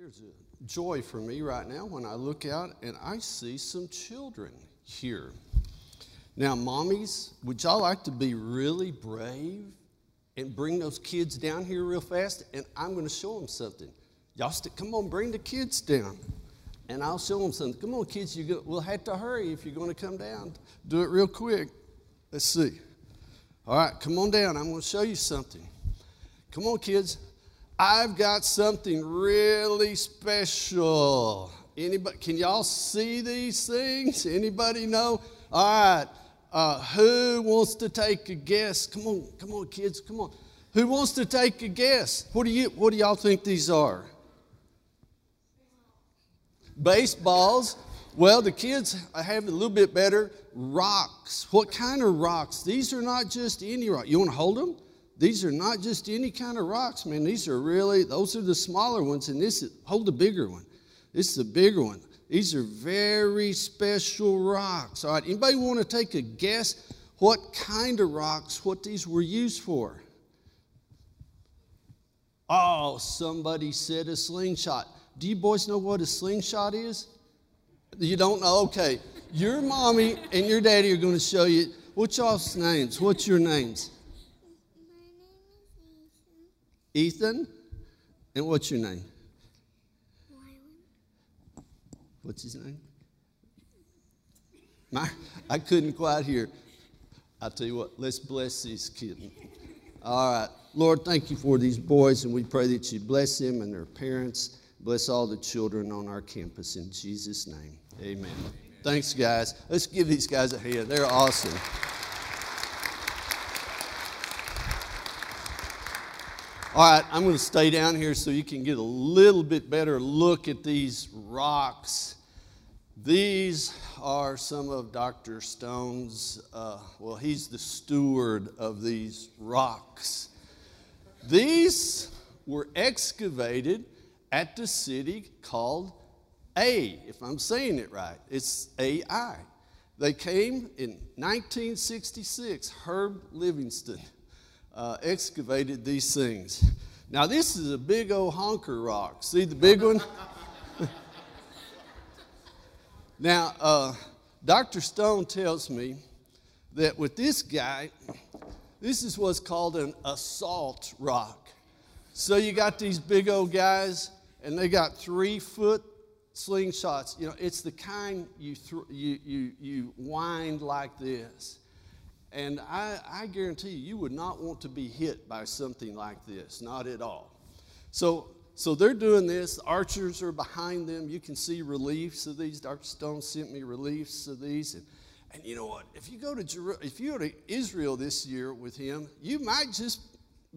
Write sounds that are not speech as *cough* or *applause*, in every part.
There's a joy for me right now when I look out and I see some children here. Now, mommies, would y'all like to be really brave and bring those kids down here real fast? And I'm going to show them something. Y'all, st- come on, bring the kids down, and I'll show them something. Come on, kids, you go- we'll have to hurry if you're going to come down. Do it real quick. Let's see. All right, come on down. I'm going to show you something. Come on, kids. I've got something really special. Anybody, can y'all see these things? Anybody know? All right. Uh, who wants to take a guess? Come on, come on, kids, come on. Who wants to take a guess? What do you what do y'all think these are? Baseballs. Well, the kids have it a little bit better. Rocks. What kind of rocks? These are not just any rock. You want to hold them? These are not just any kind of rocks, man. These are really, those are the smaller ones, and this is, hold the bigger one. This is the bigger one. These are very special rocks. All right, anybody want to take a guess what kind of rocks, what these were used for? Oh, somebody said a slingshot. Do you boys know what a slingshot is? You don't know? Okay. Your mommy and your daddy are going to show you. What's y'all's names? What's your names? Ethan. And what's your name? What's his name? My, I couldn't quite hear. I'll tell you what, let's bless these kids. All right. Lord, thank you for these boys, and we pray that you bless them and their parents. Bless all the children on our campus in Jesus' name. Amen. Amen. Thanks, guys. Let's give these guys a hand. They're awesome. All right, I'm going to stay down here so you can get a little bit better look at these rocks. These are some of Dr. Stone's, uh, well, he's the steward of these rocks. These were excavated at the city called A, if I'm saying it right. It's AI. They came in 1966. Herb Livingston uh, excavated these things. Now, this is a big old honker rock. See the big one? *laughs* now, uh, Dr. Stone tells me that with this guy, this is what's called an assault rock. So you got these big old guys, and they got three foot slingshots. You know, it's the kind you, th- you, you, you wind like this. And I, I guarantee you, you would not want to be hit by something like this, not at all. So, so they're doing this. Archers are behind them. You can see reliefs of these. Dr. Stone sent me reliefs of these. And, and you know what? If you go to Jer- if you go to Israel this year with him, you might just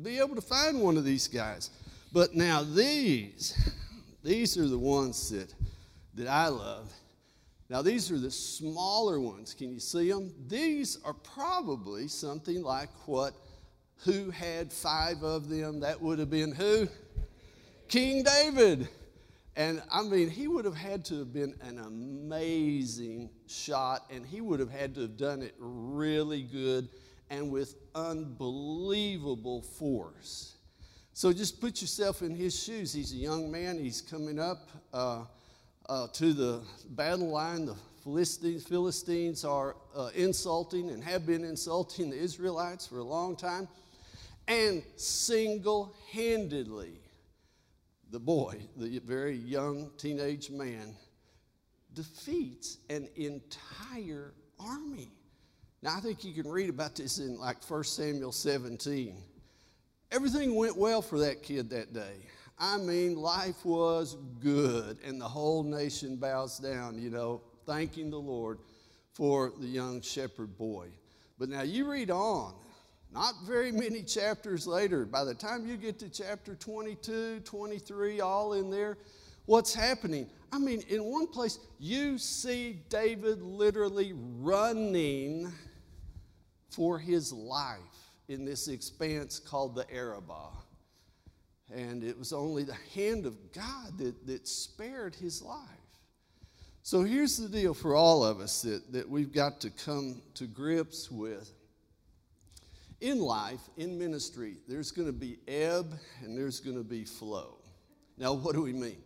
be able to find one of these guys. But now these, these are the ones that that I love. Now, these are the smaller ones. Can you see them? These are probably something like what, who had five of them? That would have been who? King David. And I mean, he would have had to have been an amazing shot, and he would have had to have done it really good and with unbelievable force. So just put yourself in his shoes. He's a young man, he's coming up. Uh, uh, to the battle line. The Philistines, Philistines are uh, insulting and have been insulting the Israelites for a long time. And single handedly, the boy, the very young teenage man, defeats an entire army. Now, I think you can read about this in like 1 Samuel 17. Everything went well for that kid that day. I mean, life was good, and the whole nation bows down, you know, thanking the Lord for the young shepherd boy. But now you read on, not very many chapters later, by the time you get to chapter 22, 23, all in there, what's happening? I mean, in one place, you see David literally running for his life in this expanse called the Arabah. And it was only the hand of God that, that spared his life. So here's the deal for all of us that, that we've got to come to grips with. In life, in ministry, there's going to be ebb and there's going to be flow. Now, what do we mean?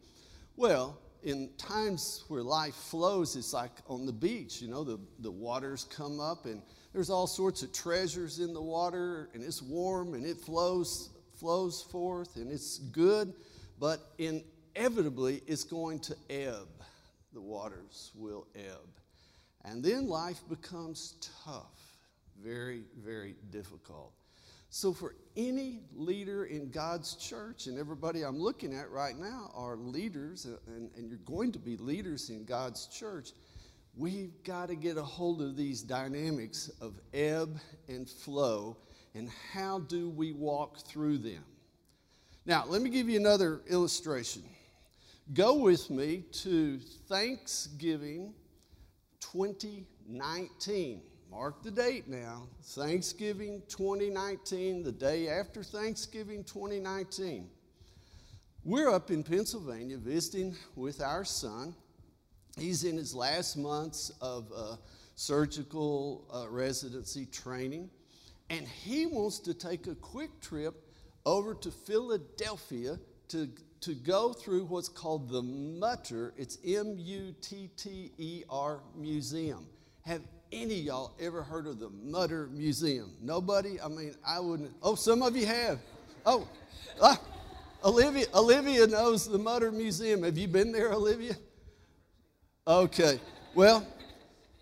Well, in times where life flows, it's like on the beach, you know, the, the waters come up and there's all sorts of treasures in the water and it's warm and it flows flows forth and it's good, but inevitably it's going to ebb. The waters will ebb. And then life becomes tough, very, very difficult. So, for any leader in God's church, and everybody I'm looking at right now are leaders, uh, and, and you're going to be leaders in God's church, we've got to get a hold of these dynamics of ebb and flow, and how do we walk through them? Now, let me give you another illustration. Go with me to Thanksgiving 2019. Mark the date now. Thanksgiving 2019, the day after Thanksgiving 2019. We're up in Pennsylvania visiting with our son. He's in his last months of uh, surgical uh, residency training, and he wants to take a quick trip over to Philadelphia to, to go through what's called the Mutter. It's M U T T E R Museum. Have any y'all ever heard of the Mutter Museum? Nobody? I mean, I wouldn't. Oh, some of you have. Oh, ah, Olivia, Olivia knows the Mutter Museum. Have you been there, Olivia? Okay. Well,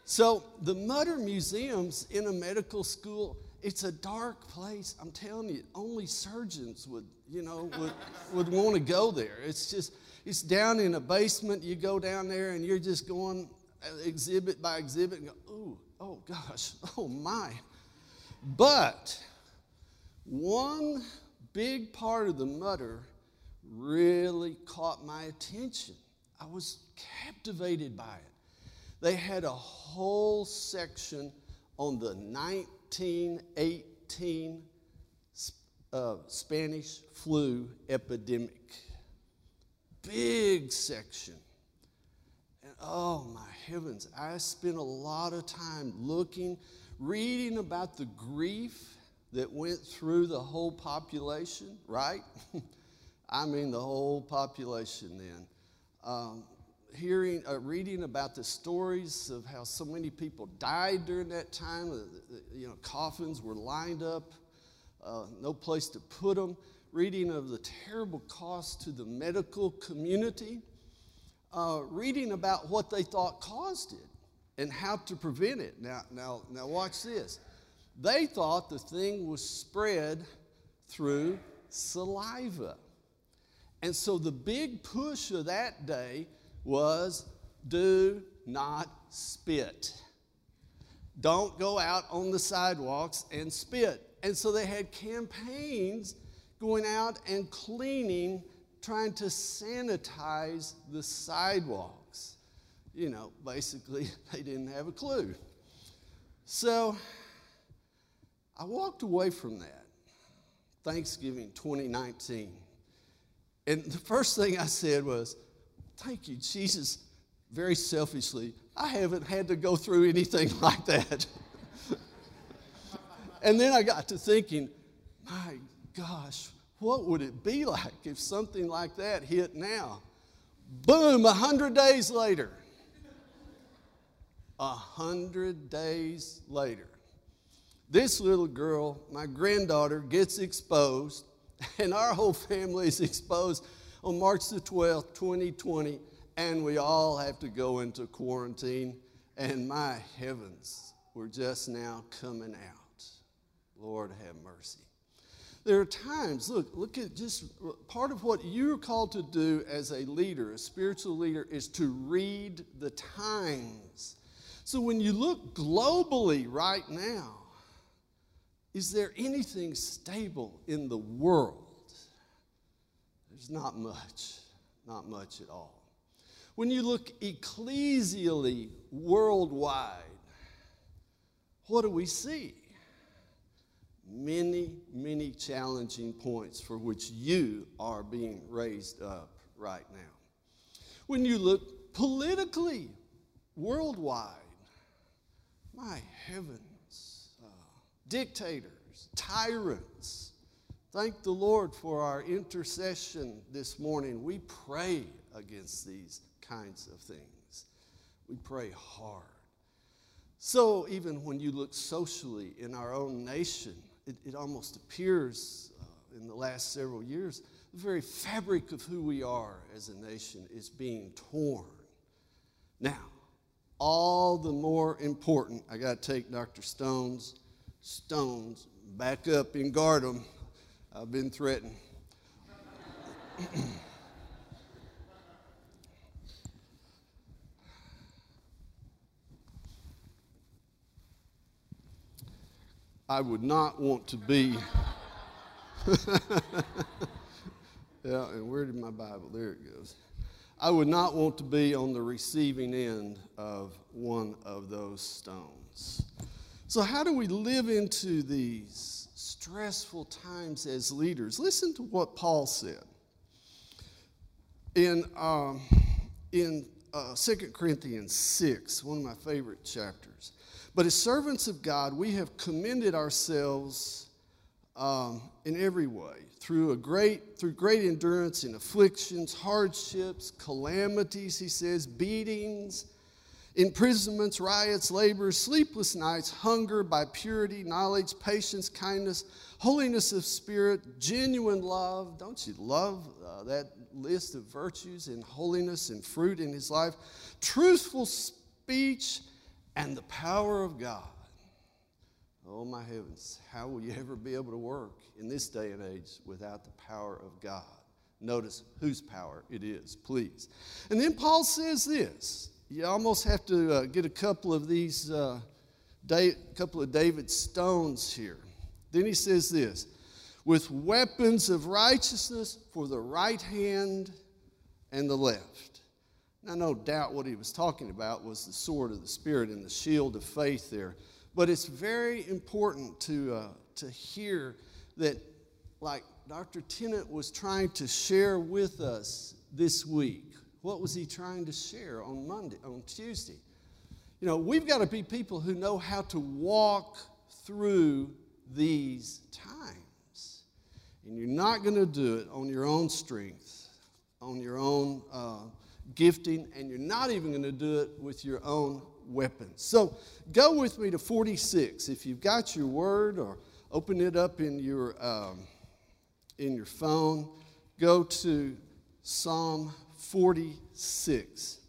so the Mutter Museum's in a medical school. It's a dark place. I'm telling you, only surgeons would, you know, would, would want to go there. It's just, it's down in a basement. You go down there and you're just going uh, exhibit by exhibit and go, oh, oh gosh, *laughs* oh my. But one big part of the mutter really caught my attention. I was captivated by it. They had a whole section on the 1918 uh, Spanish flu epidemic. Big section. And oh my heavens, I spent a lot of time looking, reading about the grief that went through the whole population, right? *laughs* I mean, the whole population then. Um, hearing, uh, reading about the stories of how so many people died during that time. Uh, you know, coffins were lined up, uh, no place to put them. Reading of the terrible cost to the medical community uh, reading about what they thought caused it and how to prevent it. Now, now, now, watch this. They thought the thing was spread through saliva. And so the big push of that day was do not spit. Don't go out on the sidewalks and spit. And so they had campaigns going out and cleaning trying to sanitize the sidewalks. You know, basically, *laughs* they didn't have a clue. So I walked away from that, Thanksgiving 2019. And the first thing I said was, Thank you, Jesus, very selfishly. I haven't had to go through anything *laughs* like that. and then I got to thinking, my gosh, what would it be like if something like that hit now? Boom, a hundred days later. A hundred days later. This little girl, my granddaughter, gets exposed, *laughs* and our whole family is exposed on March the 12th, 2020, and we all have to go into quarantine. And my heavens, we're just now coming out. Lord have mercy. There are times, look, look at just part of what you're called to do as a leader, a spiritual leader, is to read the times. So when you look globally right now, is there anything stable in the world? There's not much, not much at all. When you look ecclesially worldwide, what do we see? many, many challenging points for which you are being raised up right now. When you look politically, worldwide, my heavens, uh, dictators, tyrants. Thank the Lord for our intercession this morning. We pray against these kinds of things. We pray hard. So, even when you look socially in our own nation, it, it almost appears uh, in the last several years the very fabric of who we are as a nation is being torn. Now, all the more important, I got to take Dr. Stone's stones back up and guard them. I've been threatened. I would not want to be. *laughs* yeah, and where did my Bible? There it goes. I would not want to be on the receiving end of one of those stones. So, how do we live into these stressful times as leaders? Listen to what Paul said in, um, in uh, 2 Corinthians 6, one of my favorite chapters. But as servants of God, we have commended ourselves um, in every way through a great through great endurance in afflictions, hardships, calamities. He says beatings, imprisonments, riots, labors, sleepless nights, hunger by purity, knowledge, patience, kindness, holiness of spirit, genuine love. Don't you love uh, that list of virtues and holiness and fruit in his life? Truthful speech and the power of God. Oh, my heavens, how will you ever be able to work in this day and age without the power of God? Notice whose power it is, please. And then Paul says this. You almost have to uh, get a couple of these, uh, da- couple of David stones here. Then he says this with weapons of righteousness for the right hand and the left. Now, no doubt what he was talking about was the sword of the Spirit and the shield of faith there. But it's very important to, uh, to hear that, like Dr. Tennent was trying to share with us this week. What was he trying to share on Monday, on Tuesday? You know, we've got to be people who know how to walk through these times. And you're not going to do it on your own strength, on your own. Uh, gifting, and you're not even going to do it with your own weapons. So go with me to 46. If you've got your word or open it up in your, um, in your phone, go to Psalm 46.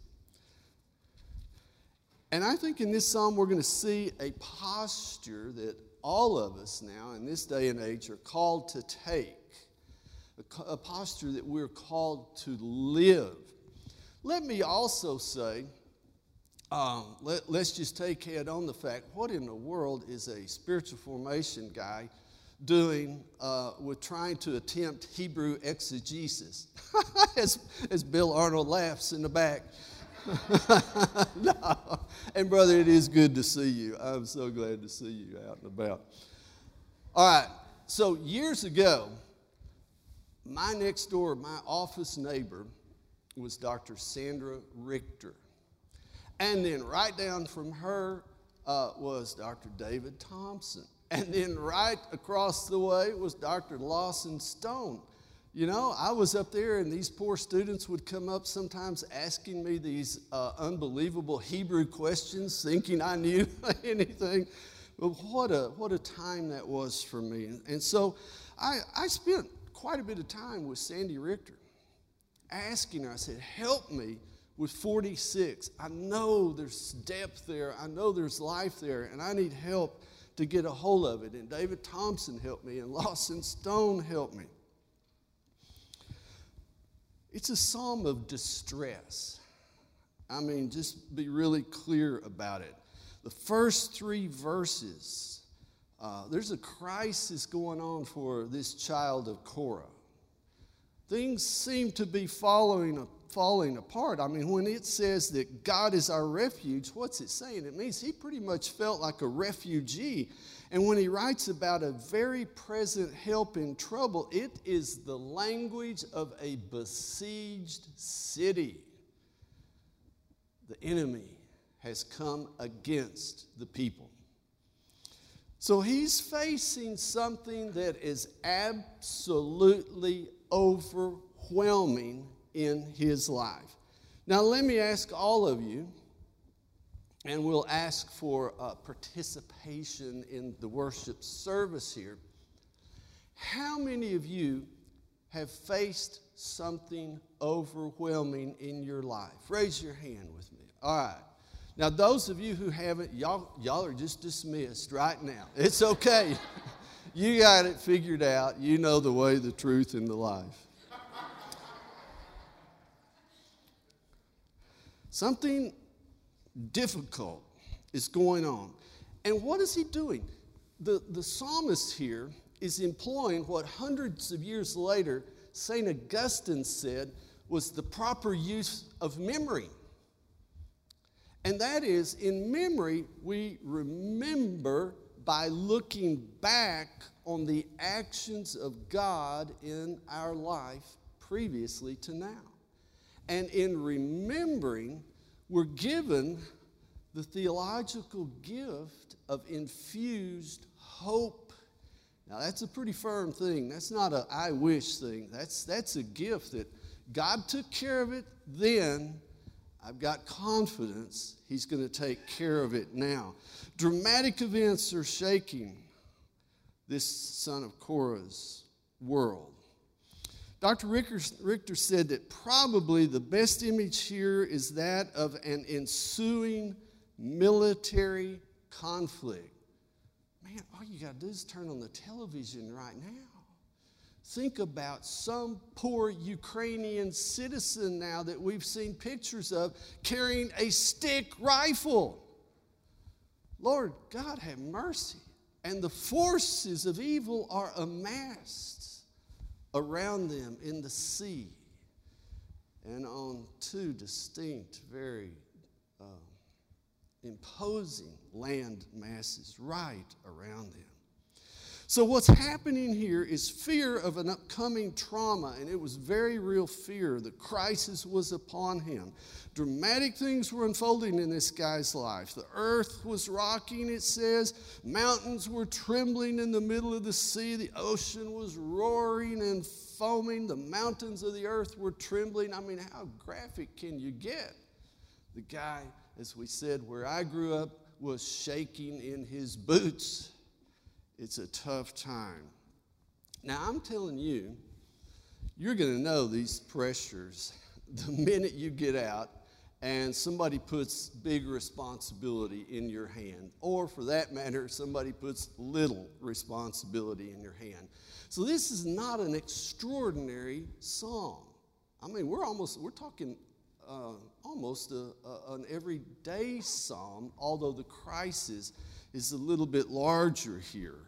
And I think in this psalm, we're going to see a posture that all of us now in this day and age are called to take, a, posture that we're called to live let me also say, um, let, us just take head on the fact what in the world is a spiritual formation guy doing uh, with trying to attempt Hebrew exegesis? *laughs* as, as Bill Arnold laughs in the back. *laughs* no. And, brother, it is good to see you. I'm so glad to see you out and about. All right, so years ago, my next door, my office neighbor, was Dr. Sandra Richter. And then right down from her uh, was Dr. David Thompson. And then right across the way was Dr. Lawson Stone. You know, I was up there, and these poor students would come up sometimes asking me these uh, unbelievable Hebrew questions, thinking I knew *laughs* anything. But what a, what a time that was for me. And, and so I, I spent quite a bit of time with Sandy Richter asking her, I said, Help me with 46. I know there's depth there, I know there's life there, and I need help to get a hold of it. And David Thompson helped me, and *laughs* Lawson Stone helped me. It's a psalm of distress. I mean, just be really clear about it. The first three verses, uh, there's a crisis going on for this child of Korah things seem to be following, falling apart. I mean, when it says that God is our refuge, what's it saying? It means he pretty much felt like a refugee. And when he writes about a very present help in trouble, it is the language of a besieged city. The enemy has come against the people. So he's facing something that is absolutely overwhelming in his life. Now, let me ask all of you, and we'll ask for uh, participation in the worship service here. How many of you have faced something overwhelming in your life? Raise your hand with me. All right. Now, those of you who haven't, y'all, y'all are just dismissed right now. It's okay. *laughs* you got it figured out. You know the way, the truth, and the life. Something difficult is going on. And what is he doing? The, the psalmist here is employing what hundreds of years later St. Augustine said was the proper use of memory. And that is, in memory, we remember by looking back on the actions of God in our life previously to now. And in remembering, we're given the theological gift of infused hope. Now, that's a pretty firm thing. That's not a I wish thing. That's, that's a gift that God took care of it then I've got confidence He's going to take care of it now. Dramatic events are shaking this son of Korah's world. Dr. Richter, said that probably the best image here is that of an ensuing military conflict. Man, all you got to do is turn on the television right now. Think about some poor Ukrainian citizen now that we've seen pictures of carrying a stick rifle. Lord God, have mercy. And the forces of evil are amassed around them in the sea and on two distinct, very uh, imposing land masses right around them. So, what's happening here is fear of an upcoming trauma, and it was very real fear. The crisis was upon him. Dramatic things were unfolding in this guy's life. The earth was rocking, it says. Mountains were trembling in the middle of the sea. The ocean was roaring and foaming. The mountains of the earth were trembling. I mean, how graphic can you get? The guy, as we said, where I grew up, was shaking in his boots it's a tough time. Now, I'm telling you, you're going to know these pressures *laughs* the minute you get out and somebody puts big responsibility in your hand, or for that matter, somebody puts little responsibility in your hand. So this is not an extraordinary song. I mean, we're almost we're talking uh, almost a, a, an everyday psalm, although the crisis is a little bit larger here.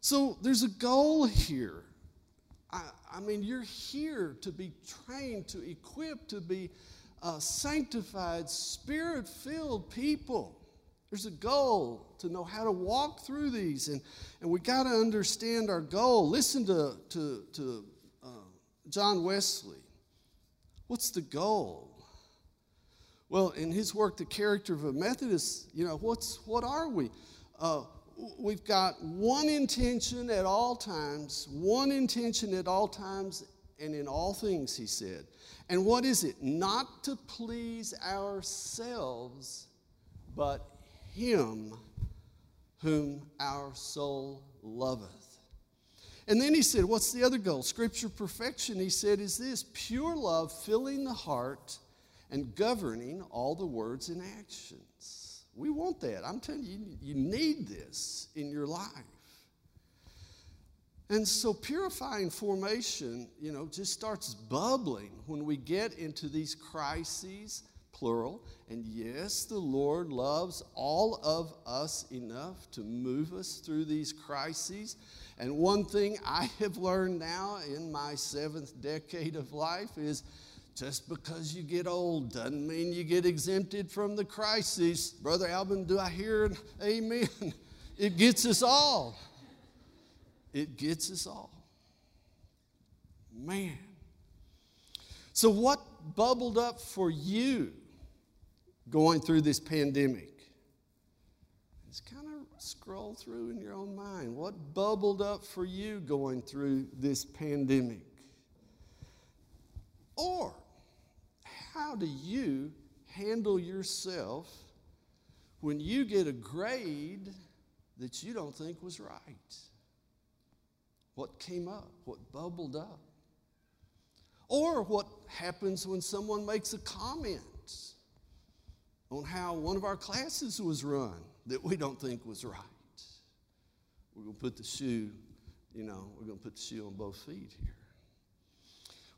So there's a goal here. I, I mean, you're here to be trained, to equip, to be uh, sanctified, spirit filled people. There's a goal to know how to walk through these, and, and we got to understand our goal. Listen to, to, to uh, John Wesley. What's the goal? Well, in his work, The Character of a Methodist, you know, what's, what are we? Uh, we've got one intention at all times, one intention at all times and in all things, he said. And what is it? Not to please ourselves, but him whom our soul loveth. And then he said, What's the other goal? Scripture perfection, he said, is this pure love filling the heart and governing all the words and actions. We want that. I'm telling you, you need this in your life. And so purifying formation, you know, just starts bubbling when we get into these crises, plural. And yes, the Lord loves all of us enough to move us through these crises. And one thing I have learned now in my seventh decade of life is just because you get old doesn't mean you get exempted from the crises. Brother Alvin, do I hear an amen? *laughs* It gets us all. It gets us all. Man. So, what bubbled up for you going through this pandemic? Just kind of scroll through in your own mind. What bubbled up for you going through this pandemic? Or, how do you handle yourself when you get a grade that you don't think was right? What came up? What bubbled up? Or what happens when someone makes a comment on how one of our classes was run that we don't think was right? We're going to put the shoe, you know, we're going to put the shoe on both feet here.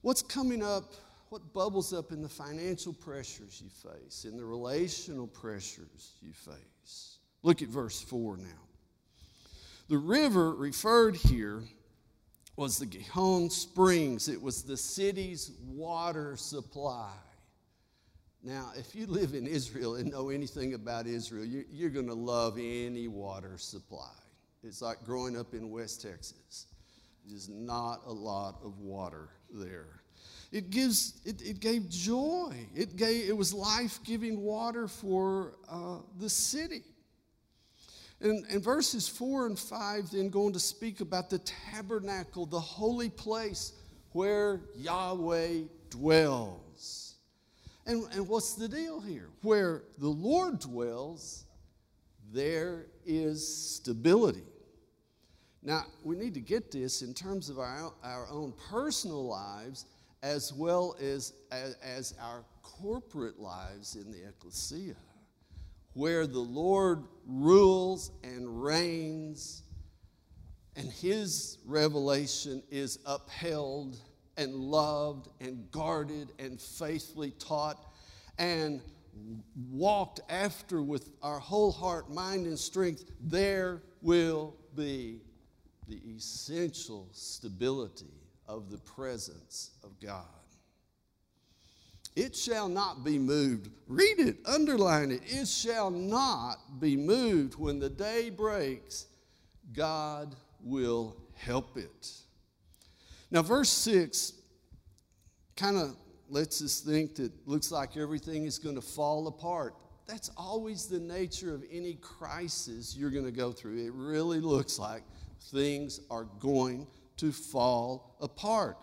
What's coming up? What bubbles up in the financial pressures you face, in the relational pressures you face? Look at verse 4 now. The river referred here was the Gihon Springs, it was the city's water supply. Now, if you live in Israel and know anything about Israel, you're, going to love any water supply. It's like growing up in West Texas. There's not a lot of water there. It gives, it, it gave joy. It gave, it was life-giving water for uh, the city. And, and verses four and five then going to speak about the tabernacle, the holy place where Yahweh dwells. And, and what's the deal here? Where the Lord dwells, there is stability. Now, we need to get this in terms of our, our own personal lives as well as, as, our corporate lives in the ecclesia, where the Lord rules and reigns, and his revelation is upheld and loved and guarded and faithfully taught and walked after with our whole heart, mind, and strength, there will be the essential stability of the presence of God. It shall not be moved. Read it, underline it. It shall not be moved when the day breaks. God will help it. Now, verse 6 kind of lets us think that looks like everything is going to fall apart. That's always the nature of any crisis you're going to go through. It really looks like things are going to fall apart.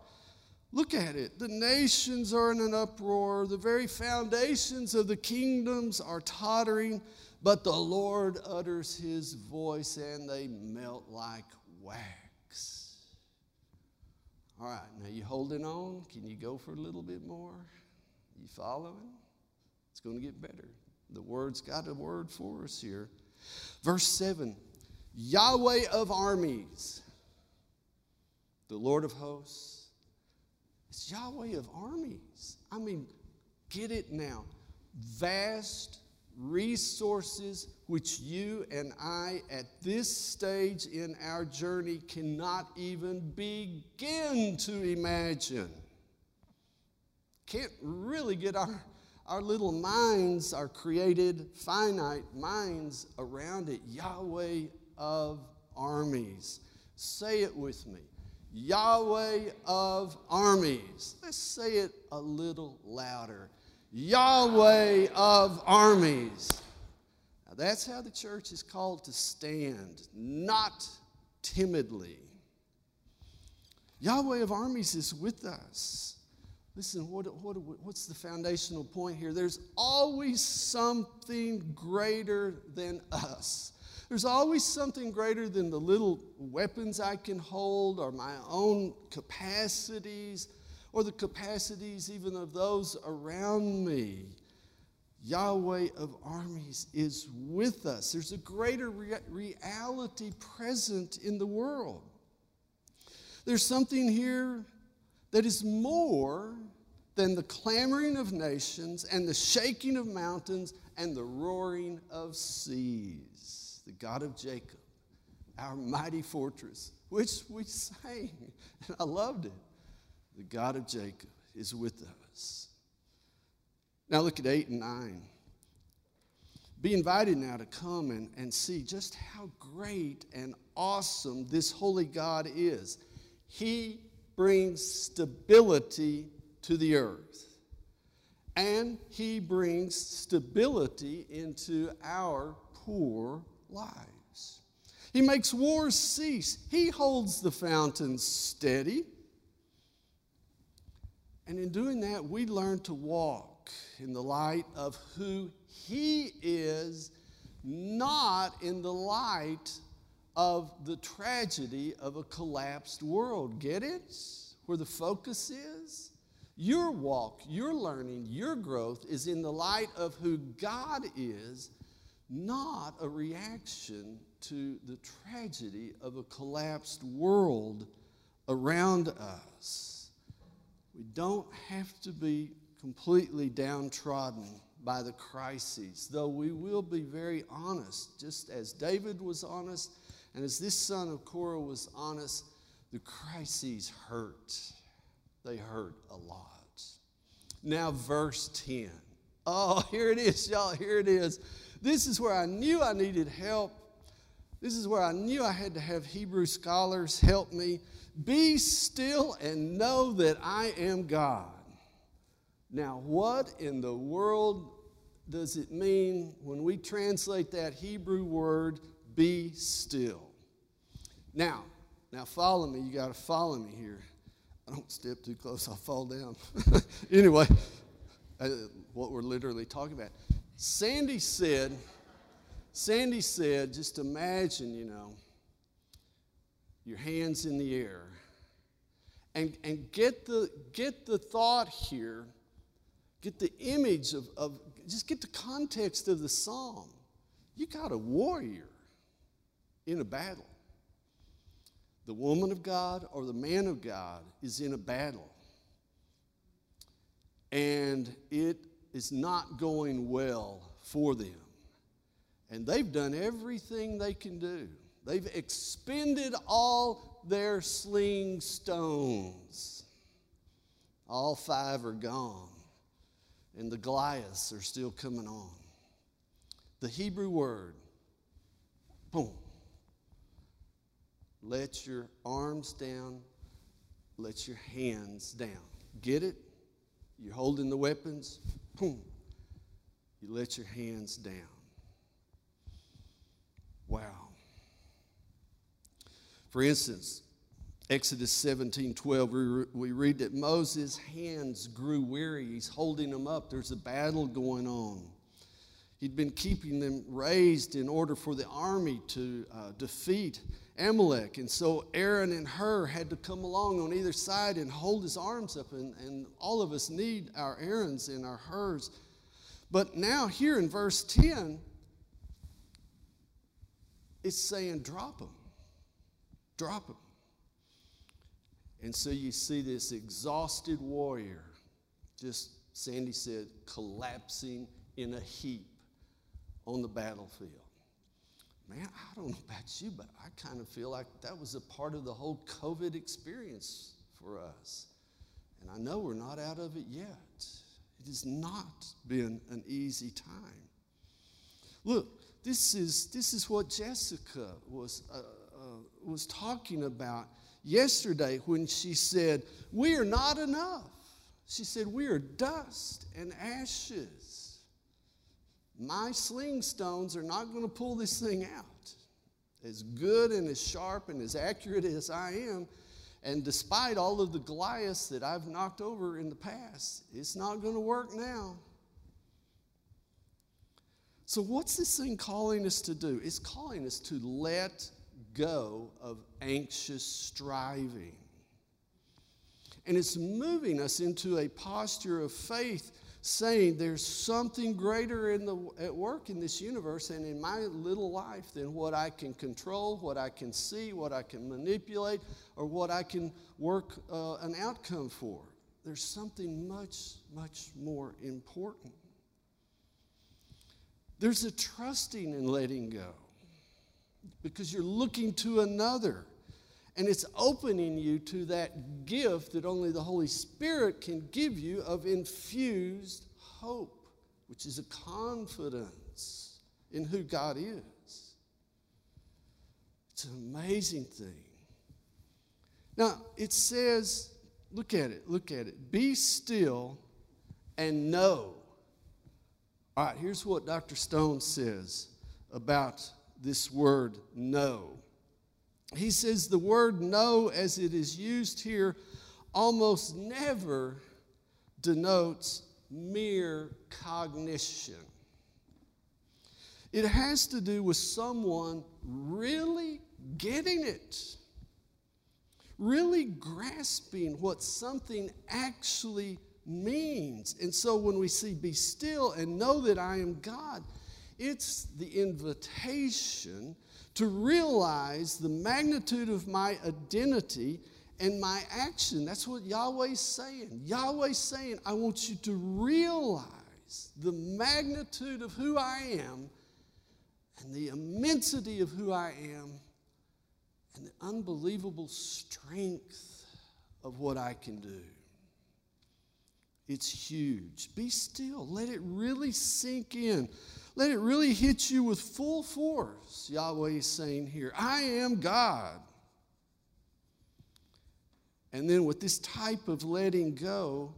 Look at it. The nations are in an uproar. The very foundations of the kingdoms are tottering, but the Lord utters his voice and they melt like wax. All right, now you holding on? Can you go for a little bit more? You following? It's going to get better. The word's got a word for us here. Verse 7 Yahweh of armies, the Lord of hosts. It's Yahweh of armies. I mean, get it now. Vast resources which you and I at this stage in our journey cannot even begin to imagine. Can't really get our, our little minds, our created finite minds around it. Yahweh of armies. Say it with me. Yahweh of armies. Let's say it a little louder. Yahweh of armies. Now that's how the church is called to stand, not timidly. Yahweh of armies is with us. Listen, what, what, what's the foundational point here? There's always something greater than us. There's always something greater than the little weapons I can hold or my own capacities or the capacities even of those around me. Yahweh of armies is with us. There's a greater rea- reality present in the world. There's something here that is more than the clamoring of nations and the shaking of mountains and the roaring of seas the God of Jacob, our mighty fortress, which we sang, and I loved it. The God of Jacob is with us. Now look at 8 and 9. Be invited now to come and, and see just how great and awesome this holy God is. He brings stability to the earth, and He brings stability into our poor lives. He makes wars cease. He holds the fountains steady. And in doing that, we learn to walk in the light of who He is, not in the light of the tragedy of a collapsed world. Get it? Where the focus is? Your walk, your learning, your growth is in the light of who God is, not a reaction to the tragedy of a collapsed world around us. We don't have to be completely downtrodden by the crises, though we will be very honest, just as David was honest and as this son of Korah was honest, the crises hurt. They hurt a lot. Now, verse 10. Oh, *laughs* here it is, y'all. Here it is. This is where I knew I needed help. This is where I knew I had to have Hebrew scholars help me. Be still and know that I am God. Now, what in the world does it mean when we translate that Hebrew word, be still? Now, now follow me. You got to follow me here. I don't step too close, I'll fall down. *laughs* anyway, uh, what we're literally talking about. Sandy said, Sandy said, just imagine, you know, your hands in the air. And, and get, the, get the thought here, get the image of, of, just get the context of the psalm. You got a warrior in a battle the woman of God or the man of God is in a battle and it is not going well for them. And they've done everything they can do. They've expended all their sling stones. All five are gone, and the Goliaths are still coming on. The Hebrew word, boom, let your arms down, let your hands down. Get it? You're holding the weapons, boom. You let your hands down. Wow. For instance, Exodus 17 12, we, we read that Moses' hands grew weary. He's holding them up. There's a battle going on. He'd been keeping them raised in order for the army to uh, defeat Amalek. And so Aaron and Hur had to come along on either side and hold his arms up. And, and all of us need our Aarons and our Hurs. But now, here in verse 10, it's saying, drop them. Drop them. And so you see this exhausted warrior, just, Sandy said, collapsing in a heap on the battlefield. Man, I don't know about you, but I kind of feel like that was a part of the whole COVID experience for us. And I know we're not out of it yet. It has not been an easy time. Look, this is, this is what Jessica was, uh, uh, was talking about yesterday when she said, We are not enough. She said, We are dust and ashes my sling stones are not going to pull this thing out. As good and as sharp and as accurate as I am, and despite all of the Goliaths that I've knocked over in the past, it's not going to work now. So, what's this thing calling us to do? It's calling us to let go of anxious striving. And it's moving us into a posture of faith saying there's something greater in the, at work in this universe and in my little life than what I can control, what I can see, what I can manipulate, or what I can work uh, an outcome for. There's something much, much more important. There's a trusting in letting go because you're looking to another. And it's opening you to that gift that only the Holy Spirit can give you of infused hope, which is a confidence in who God is. It's an amazing thing. Now, it says, look at it, look at it. Be still and know. All right, here's what Dr. Stone says about this word know he says the word know, as it is used here, almost never denotes mere cognition. It has to do with someone really getting it, really grasping what something actually means. And so when we see be still and know that I am God, it's the invitation to realize the magnitude of my identity and my action. That's what Yahweh's saying. Yahweh's saying, I want you to realize the magnitude of who I am and the immensity of who I am and the unbelievable strength of what I can do. It's huge. Be still. Let it really sink in. Let it really hit you with full force. Yahweh is saying here, I am God. And then with this type of letting go,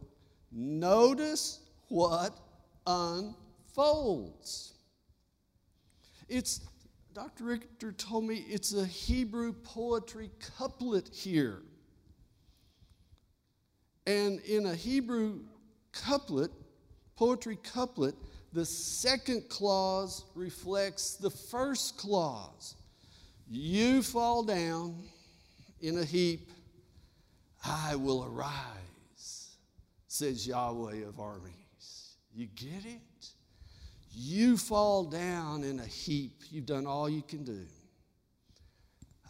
notice what unfolds. It's, Dr. Richter told me it's a Hebrew poetry couplet here. And in a Hebrew couplet, poetry couplet, the second clause reflects the first clause. You fall down in a heap, I will arise, says Yahweh of armies. You get it? You fall down in a heap. You've done all you can do.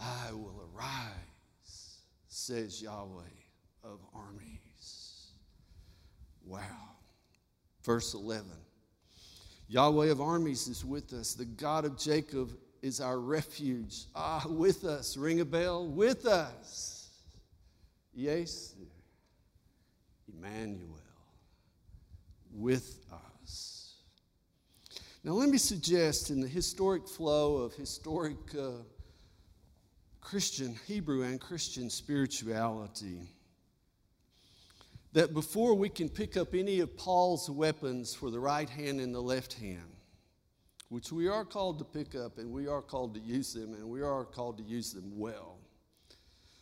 I will arise, says Yahweh of armies. Wow. Verse 11 Yahweh of armies is with us. The God of Jacob is our refuge. Ah, with us. Ring a bell. With us. Yes, Emmanuel. With us. Now, let me suggest in the historic flow of historic uh, Christian, Hebrew, and Christian spirituality that before we can pick up any of Paul's weapons for the right hand and the left hand, which we are called to pick up and we are called to use them and we are called to use them well.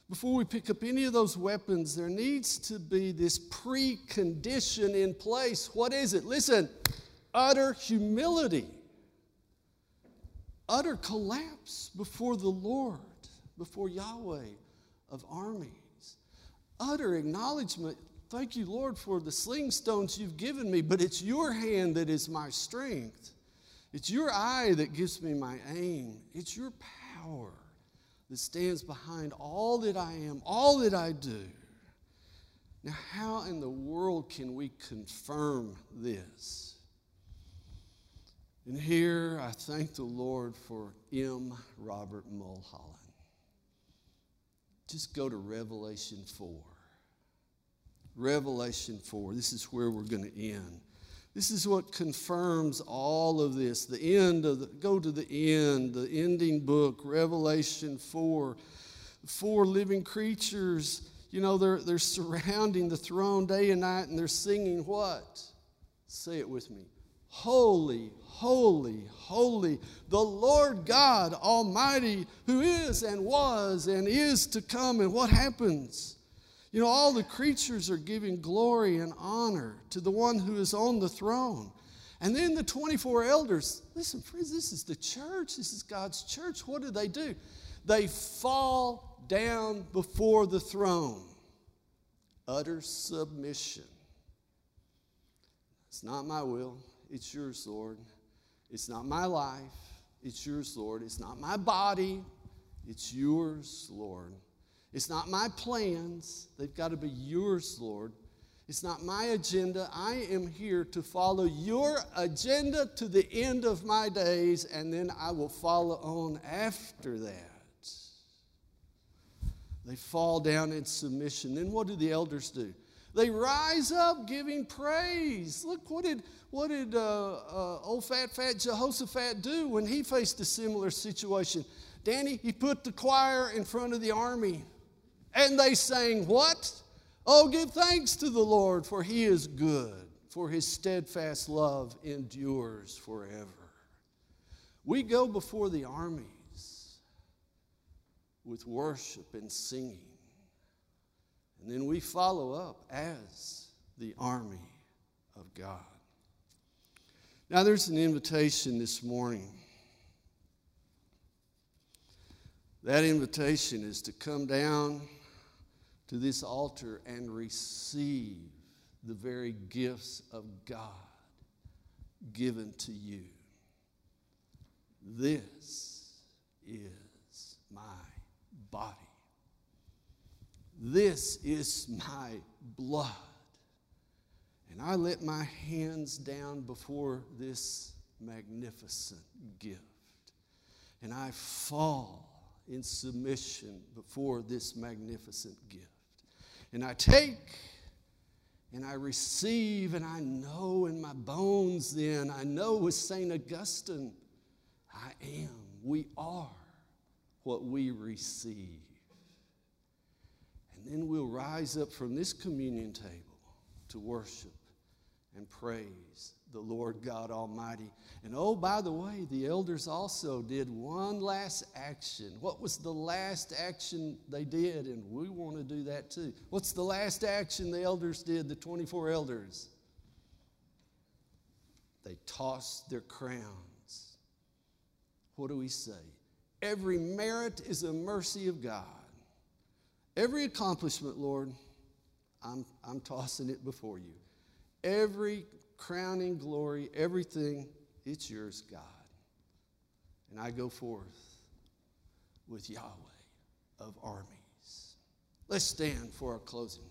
Before we pick up any of those weapons, there needs to be this precondition in place. What is it? Listen, utter humility, utter collapse before the Lord, before Yahweh of armies, utter acknowledgement Thank you, Lord, for the sling stones you've given me, but it's your hand that is my strength. It's your eye that gives me my aim. It's your power that stands behind all that I am, all that I do. Now, how in the world can we confirm this? And here I thank the Lord for M. Robert Mulholland. Just go to Revelation 4. Revelation 4. This is where we're going to end. This is what confirms all of this. The end of the, go to the end, the ending book, Revelation 4. Four living creatures, you know, they're, they're surrounding the throne day and night and they're singing what? Say it with me. Holy, holy, holy, the Lord God Almighty, who is and was and is to come. And what happens? You know, all the creatures are giving glory and honor to the one who is on the throne. And then the 24 elders, listen, friends, this is the church. This is God's church. What do they do? They fall down before the throne, utter submission. It's not my will, it's yours, Lord. It's not my life, it's yours, Lord. It's not my body, it's yours, Lord. It's not my plans, they've got to be yours, Lord. It's not my agenda. I am here to follow your agenda to the end of my days, and then I will follow on after that. They fall down in submission. Then what do the elders do? They rise up giving praise. Look, what did, what did uh, uh, old fat, fat Jehoshaphat do when he faced a similar situation? Danny, he put the choir in front of the army. And they sang, What? Oh, give thanks to the Lord, for he is good, for his steadfast love endures forever. We go before the armies with worship and singing, and then we follow up as the army of God. Now, there's an invitation this morning. That invitation is to come down to this altar and receive the very gifts of God given to you. This is my body. This is my blood. And I let my hands down before this magnificent gift. And I fall in submission before this magnificent gift. And I take and I receive, and I know in my bones then, I know with St. Augustine, I am, we are what we receive. And then we'll rise up from this communion table to worship and praise the Lord God Almighty. And oh, by the way, the elders also did one last action. What was the last action they did? And we want to do that too. What's the last action the elders did, the 24 elders? They tossed their crowns. What do we say? Every merit is a mercy of God. Every accomplishment, Lord, I'm, I'm tossing it before you. Every crowning glory, everything, it's yours, God. And I go forth with Yahweh of armies. Let's stand for our closing.